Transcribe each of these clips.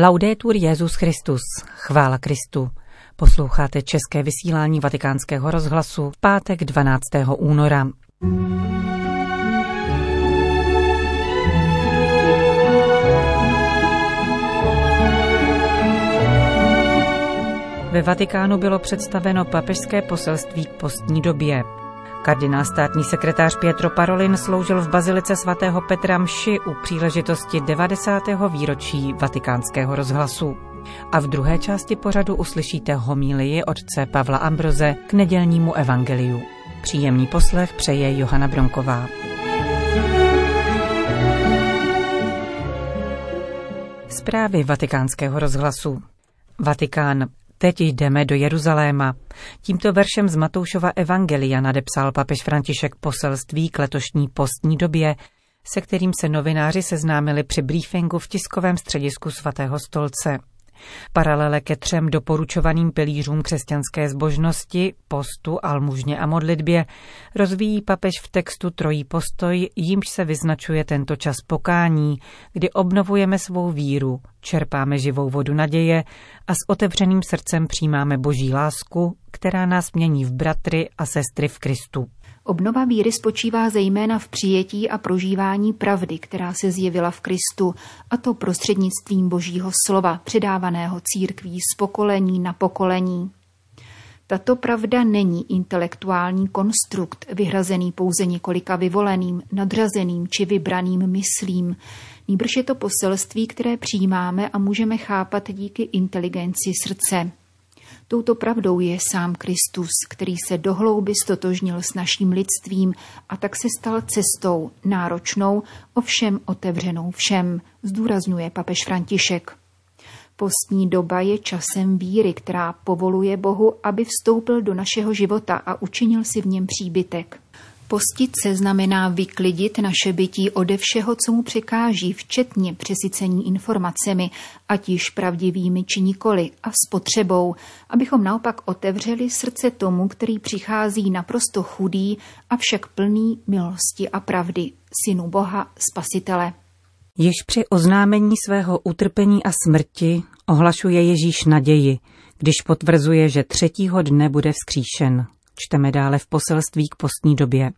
Laudetur Jezus Christus, chvála Kristu. Posloucháte české vysílání Vatikánského rozhlasu v pátek 12. února. Ve Vatikánu bylo představeno papežské poselství k postní době. Kardinál státní sekretář Pietro Parolin sloužil v bazilice svatého Petra Mši u příležitosti 90. výročí vatikánského rozhlasu. A v druhé části pořadu uslyšíte homílii otce Pavla Ambroze k nedělnímu evangeliu. Příjemný poslech přeje Johana Bronková. Zprávy vatikánského rozhlasu. Vatikán. Teď jdeme do Jeruzaléma. Tímto veršem z Matoušova Evangelia nadepsal papež František poselství k letošní postní době, se kterým se novináři seznámili při briefingu v tiskovém středisku svatého stolce. Paralele ke třem doporučovaným pilířům křesťanské zbožnosti, postu, almužně a modlitbě, rozvíjí papež v textu trojí postoj, jímž se vyznačuje tento čas pokání, kdy obnovujeme svou víru, čerpáme živou vodu naděje a s otevřeným srdcem přijímáme boží lásku, která nás mění v bratry a sestry v Kristu. Obnova víry spočívá zejména v přijetí a prožívání pravdy, která se zjevila v Kristu, a to prostřednictvím Božího slova, předávaného církví z pokolení na pokolení. Tato pravda není intelektuální konstrukt, vyhrazený pouze několika vyvoleným, nadřazeným či vybraným myslím, nýbrž je to poselství, které přijímáme a můžeme chápat díky inteligenci srdce. Touto pravdou je sám Kristus, který se dohlouby stotožnil s naším lidstvím a tak se stal cestou náročnou, ovšem otevřenou všem, zdůrazňuje papež František. Postní doba je časem víry, která povoluje Bohu, aby vstoupil do našeho života a učinil si v něm příbytek. Postit se znamená vyklidit naše bytí ode všeho, co mu překáží, včetně přesycení informacemi, ať již pravdivými či nikoli, a spotřebou, abychom naopak otevřeli srdce tomu, který přichází naprosto chudý, avšak plný milosti a pravdy, synu Boha, Spasitele. Již při oznámení svého utrpení a smrti ohlašuje Ježíš naději, když potvrzuje, že třetího dne bude vzkříšen. Čteme dále v poselství k postní době.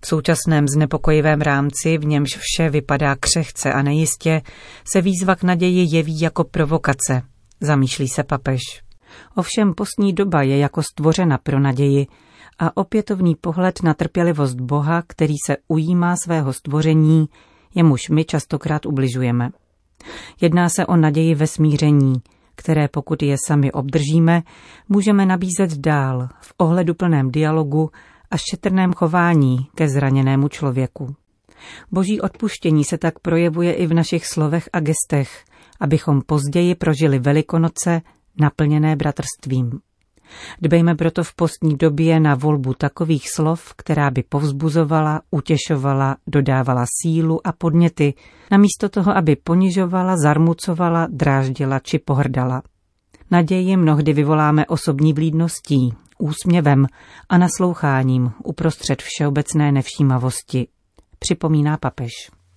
V současném znepokojivém rámci, v němž vše vypadá křehce a nejistě, se výzva k naději jeví jako provokace, zamýšlí se papež. Ovšem postní doba je jako stvořena pro naději a opětovný pohled na trpělivost Boha, který se ujímá svého stvoření, jemuž my častokrát ubližujeme. Jedná se o naději ve smíření, které pokud je sami obdržíme, můžeme nabízet dál v ohledu plném dialogu a šetrném chování ke zraněnému člověku. Boží odpuštění se tak projevuje i v našich slovech a gestech, abychom později prožili Velikonoce naplněné bratrstvím. Dbejme proto v postní době na volbu takových slov, která by povzbuzovala, utěšovala, dodávala sílu a podněty, namísto toho, aby ponižovala, zarmucovala, dráždila či pohrdala. Naději mnohdy vyvoláme osobní vlídností, úsměvem a nasloucháním uprostřed všeobecné nevšímavosti, připomíná papež.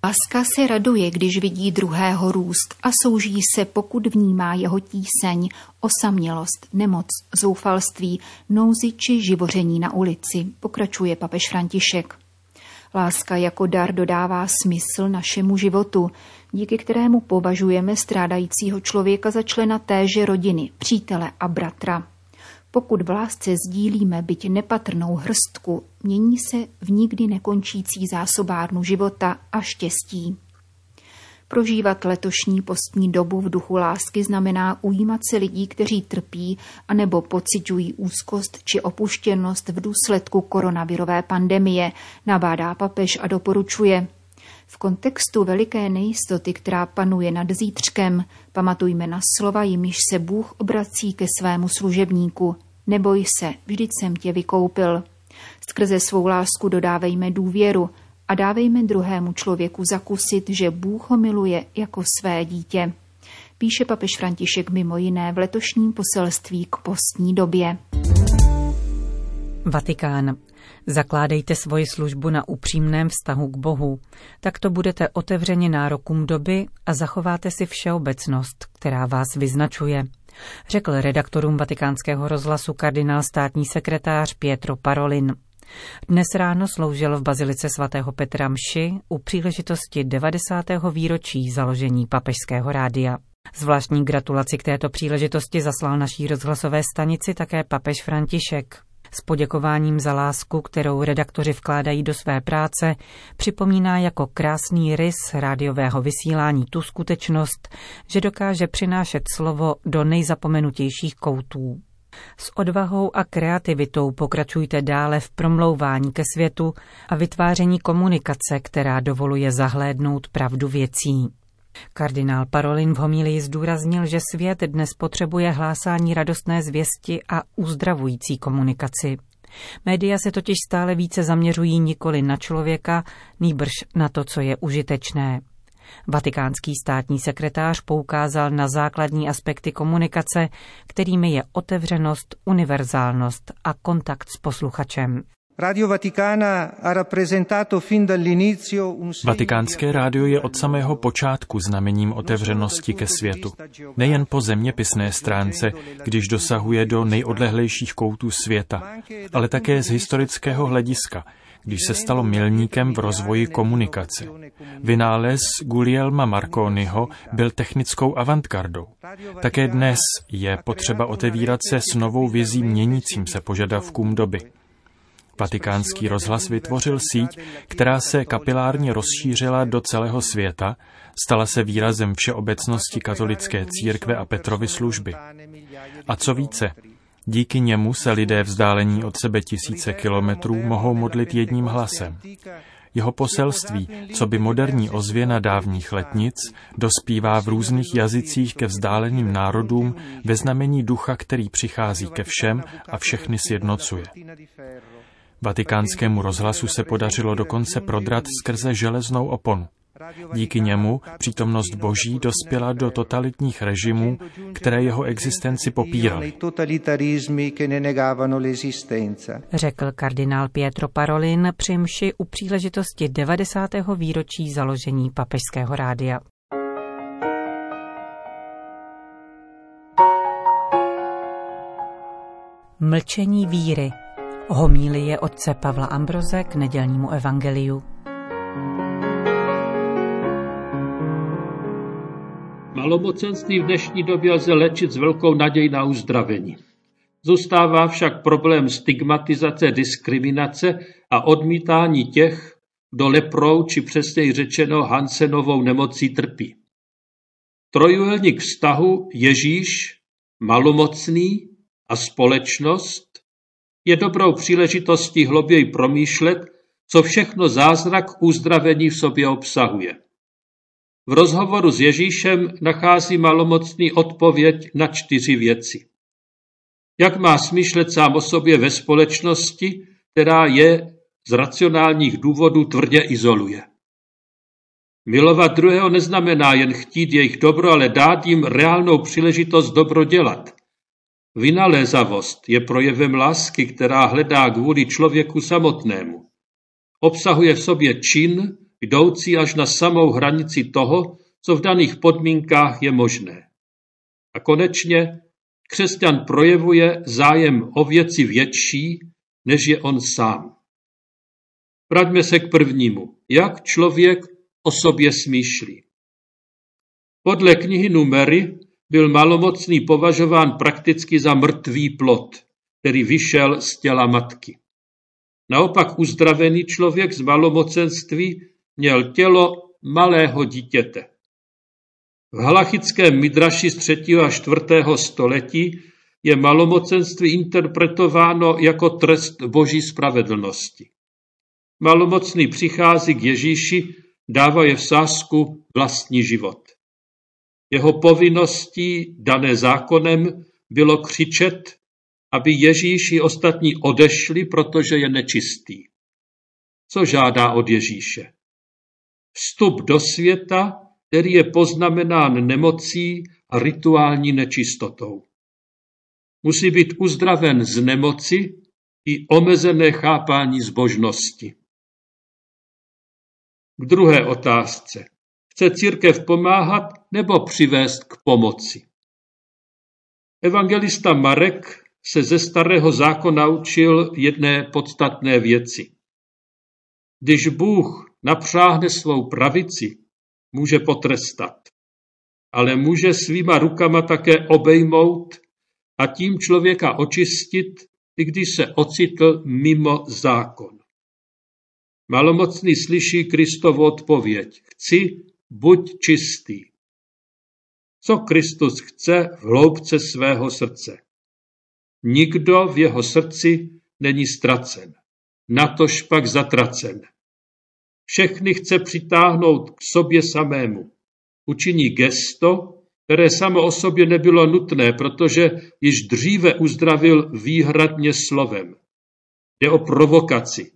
Láska se raduje, když vidí druhého růst a souží se, pokud vnímá jeho tíseň, osamělost, nemoc, zoufalství, nouzi či živoření na ulici, pokračuje papež František. Láska jako dar dodává smysl našemu životu, díky kterému považujeme strádajícího člověka za člena téže rodiny, přítele a bratra. Pokud v lásce sdílíme byť nepatrnou hrstku, mění se v nikdy nekončící zásobárnu života a štěstí. Prožívat letošní postní dobu v duchu lásky znamená ujímat se lidí, kteří trpí anebo pociťují úzkost či opuštěnost v důsledku koronavirové pandemie, nabádá papež a doporučuje. V kontextu veliké nejistoty, která panuje nad zítřkem, pamatujme na slova, jimiž se Bůh obrací ke svému služebníku. Neboj se, vždyť jsem tě vykoupil. Skrze svou lásku dodávejme důvěru a dávejme druhému člověku zakusit, že Bůh ho miluje jako své dítě. Píše papež František mimo jiné v letošním poselství k postní době. Vatikán. Zakládejte svoji službu na upřímném vztahu k Bohu, tak to budete otevřeni nárokům doby a zachováte si všeobecnost, která vás vyznačuje, řekl redaktorům vatikánského rozhlasu kardinál státní sekretář Pietro Parolin. Dnes ráno sloužil v Bazilice svatého Petra Mši u příležitosti 90. výročí založení papežského rádia. Zvláštní gratulaci k této příležitosti zaslal naší rozhlasové stanici také papež František. S poděkováním za lásku, kterou redaktoři vkládají do své práce, připomíná jako krásný rys rádiového vysílání tu skutečnost, že dokáže přinášet slovo do nejzapomenutějších koutů. S odvahou a kreativitou pokračujte dále v promlouvání ke světu a vytváření komunikace, která dovoluje zahlédnout pravdu věcí. Kardinál Parolin v homílii zdůraznil, že svět dnes potřebuje hlásání radostné zvěsti a uzdravující komunikaci. Média se totiž stále více zaměřují nikoli na člověka, nýbrž na to, co je užitečné. Vatikánský státní sekretář poukázal na základní aspekty komunikace, kterými je otevřenost, univerzálnost a kontakt s posluchačem. Vatikánské rádio je od samého počátku znamením otevřenosti ke světu. Nejen po zeměpisné stránce, když dosahuje do nejodlehlejších koutů světa, ale také z historického hlediska, když se stalo milníkem v rozvoji komunikace. Vynález Guglielma Marconiho byl technickou avantgardou. Také dnes je potřeba otevírat se s novou vizí měnícím se požadavkům doby. Vatikánský rozhlas vytvořil síť, která se kapilárně rozšířila do celého světa, stala se výrazem všeobecnosti katolické církve a Petrovy služby. A co více, díky němu se lidé vzdálení od sebe tisíce kilometrů mohou modlit jedním hlasem. Jeho poselství, co by moderní ozvěna dávních letnic, dospívá v různých jazycích ke vzdáleným národům ve znamení ducha, který přichází ke všem a všechny sjednocuje. Vatikánskému rozhlasu se podařilo dokonce prodrat skrze železnou oponu. Díky němu přítomnost Boží dospěla do totalitních režimů, které jeho existenci popíraly. Řekl kardinál Pietro Parolin při mši u příležitosti 90. výročí založení papežského rádia. Mlčení víry – Homílie otce Pavla Ambroze k nedělnímu evangeliu. Malomocenství v dnešní době lze léčit s velkou nadějí na uzdravení. Zůstává však problém stigmatizace, diskriminace a odmítání těch, kdo leprou či přesněji řečeno Hansenovou nemocí trpí. Trojuhelník vztahu Ježíš, malomocný a společnost je dobrou příležitostí hlouběji promýšlet, co všechno zázrak uzdravení v sobě obsahuje. V rozhovoru s Ježíšem nachází malomocný odpověď na čtyři věci. Jak má smýšlet sám o sobě ve společnosti, která je z racionálních důvodů tvrdě izoluje. Milovat druhého neznamená jen chtít jejich dobro, ale dát jim reálnou příležitost dobro dělat. Vynalézavost je projevem lásky, která hledá kvůli člověku samotnému. Obsahuje v sobě čin, jdoucí až na samou hranici toho, co v daných podmínkách je možné. A konečně křesťan projevuje zájem o věci větší, než je on sám. Vraťme se k prvnímu. Jak člověk o sobě smýšlí? Podle knihy Numery byl malomocný považován prakticky za mrtvý plot, který vyšel z těla matky. Naopak uzdravený člověk z malomocenství měl tělo malého dítěte. V halachickém midraši z 3. a 4. století je malomocenství interpretováno jako trest boží spravedlnosti. Malomocný přichází k Ježíši, dává je v sásku vlastní život. Jeho povinností dané zákonem bylo křičet, aby Ježíš i ostatní odešli, protože je nečistý. Co žádá od Ježíše? Vstup do světa, který je poznamenán nemocí a rituální nečistotou. Musí být uzdraven z nemoci, i omezené chápání zbožnosti. K druhé otázce. Chce církev pomáhat nebo přivést k pomoci? Evangelista Marek se ze starého zákona učil jedné podstatné věci. Když Bůh napřáhne svou pravici, může potrestat, ale může svýma rukama také obejmout a tím člověka očistit, i když se ocitl mimo zákon. Malomocný slyší Kristovu odpověď. Chci, buď čistý. Co Kristus chce v hloubce svého srdce? Nikdo v jeho srdci není ztracen, natož pak zatracen. Všechny chce přitáhnout k sobě samému. Učiní gesto, které samo o sobě nebylo nutné, protože již dříve uzdravil výhradně slovem. Jde o provokaci,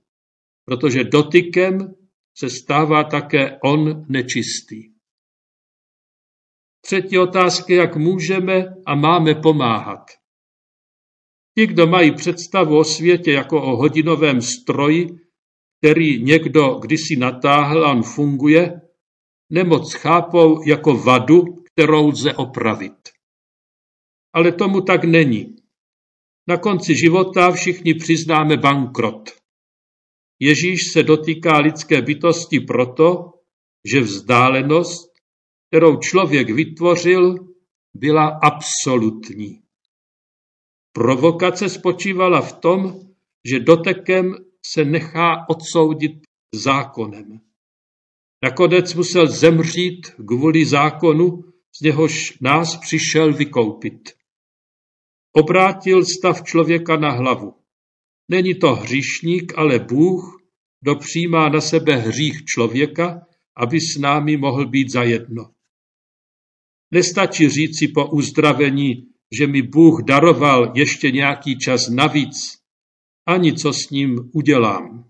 protože dotykem se stává také on nečistý. Třetí otázka, jak můžeme a máme pomáhat. Ti, kdo mají představu o světě jako o hodinovém stroji, který někdo kdysi natáhl a on funguje, nemoc chápou jako vadu, kterou lze opravit. Ale tomu tak není. Na konci života všichni přiznáme bankrot. Ježíš se dotýká lidské bytosti proto, že vzdálenost, kterou člověk vytvořil, byla absolutní. Provokace spočívala v tom, že dotekem se nechá odsoudit zákonem. Nakonec musel zemřít kvůli zákonu, z něhož nás přišel vykoupit. Obrátil stav člověka na hlavu. Není to hříšník, ale Bůh, kdo přijímá na sebe hřích člověka, aby s námi mohl být zajedno. Nestačí říci po uzdravení, že mi Bůh daroval ještě nějaký čas navíc, ani co s ním udělám.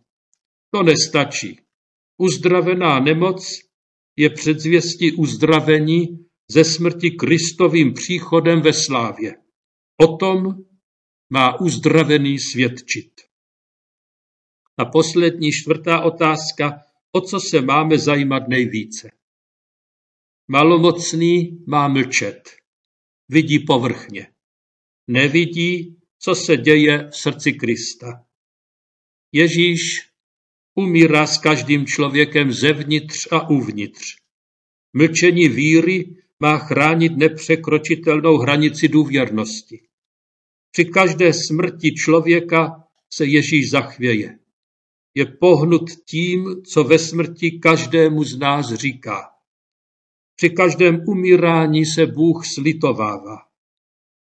To nestačí. Uzdravená nemoc je předzvěstí uzdravení ze smrti Kristovým příchodem ve slávě. O tom má uzdravený svědčit. A poslední čtvrtá otázka, o co se máme zajímat nejvíce. Malomocný má mlčet. Vidí povrchně. Nevidí, co se děje v srdci Krista. Ježíš umírá s každým člověkem zevnitř a uvnitř. Mlčení víry má chránit nepřekročitelnou hranici důvěrnosti. Při každé smrti člověka se Ježíš zachvěje. Je pohnut tím, co ve smrti každému z nás říká. Při každém umírání se Bůh slitovává.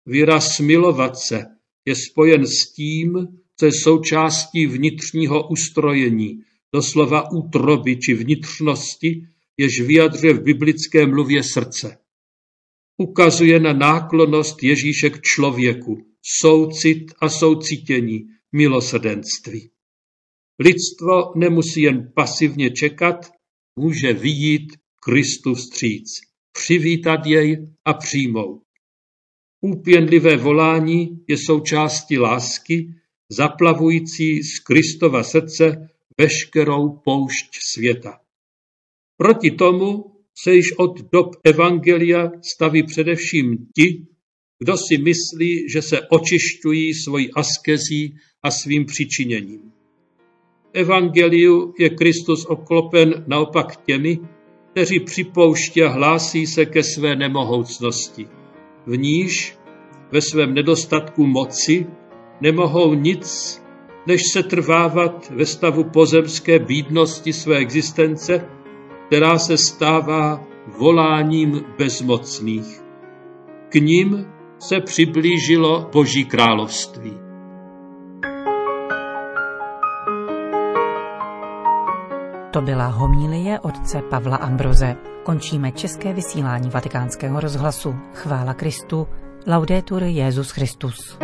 Výraz smilovat se je spojen s tím, co je součástí vnitřního ustrojení, doslova útroby či vnitřnosti, jež vyjadřuje v biblické mluvě srdce. Ukazuje na náklonost Ježíše k člověku, soucit a soucitění, milosrdenství. Lidstvo nemusí jen pasivně čekat, může vyjít Kristu vstříc, přivítat jej a přijmout. Úpěnlivé volání je součástí lásky, zaplavující z Kristova srdce veškerou poušť světa. Proti tomu se již od dob Evangelia staví především ti, kdo si myslí, že se očišťují svojí askezí a svým přičiněním. Evangeliu je Kristus oklopen naopak těmi, kteří připouští a hlásí se ke své nemohoucnosti. V níž, ve svém nedostatku moci, nemohou nic, než se trvávat ve stavu pozemské bídnosti své existence, která se stává voláním bezmocných. K ním se přiblížilo Boží království. To byla homílie otce Pavla Ambroze. Končíme české vysílání vatikánského rozhlasu. Chvála Kristu. Laudetur Jezus Christus.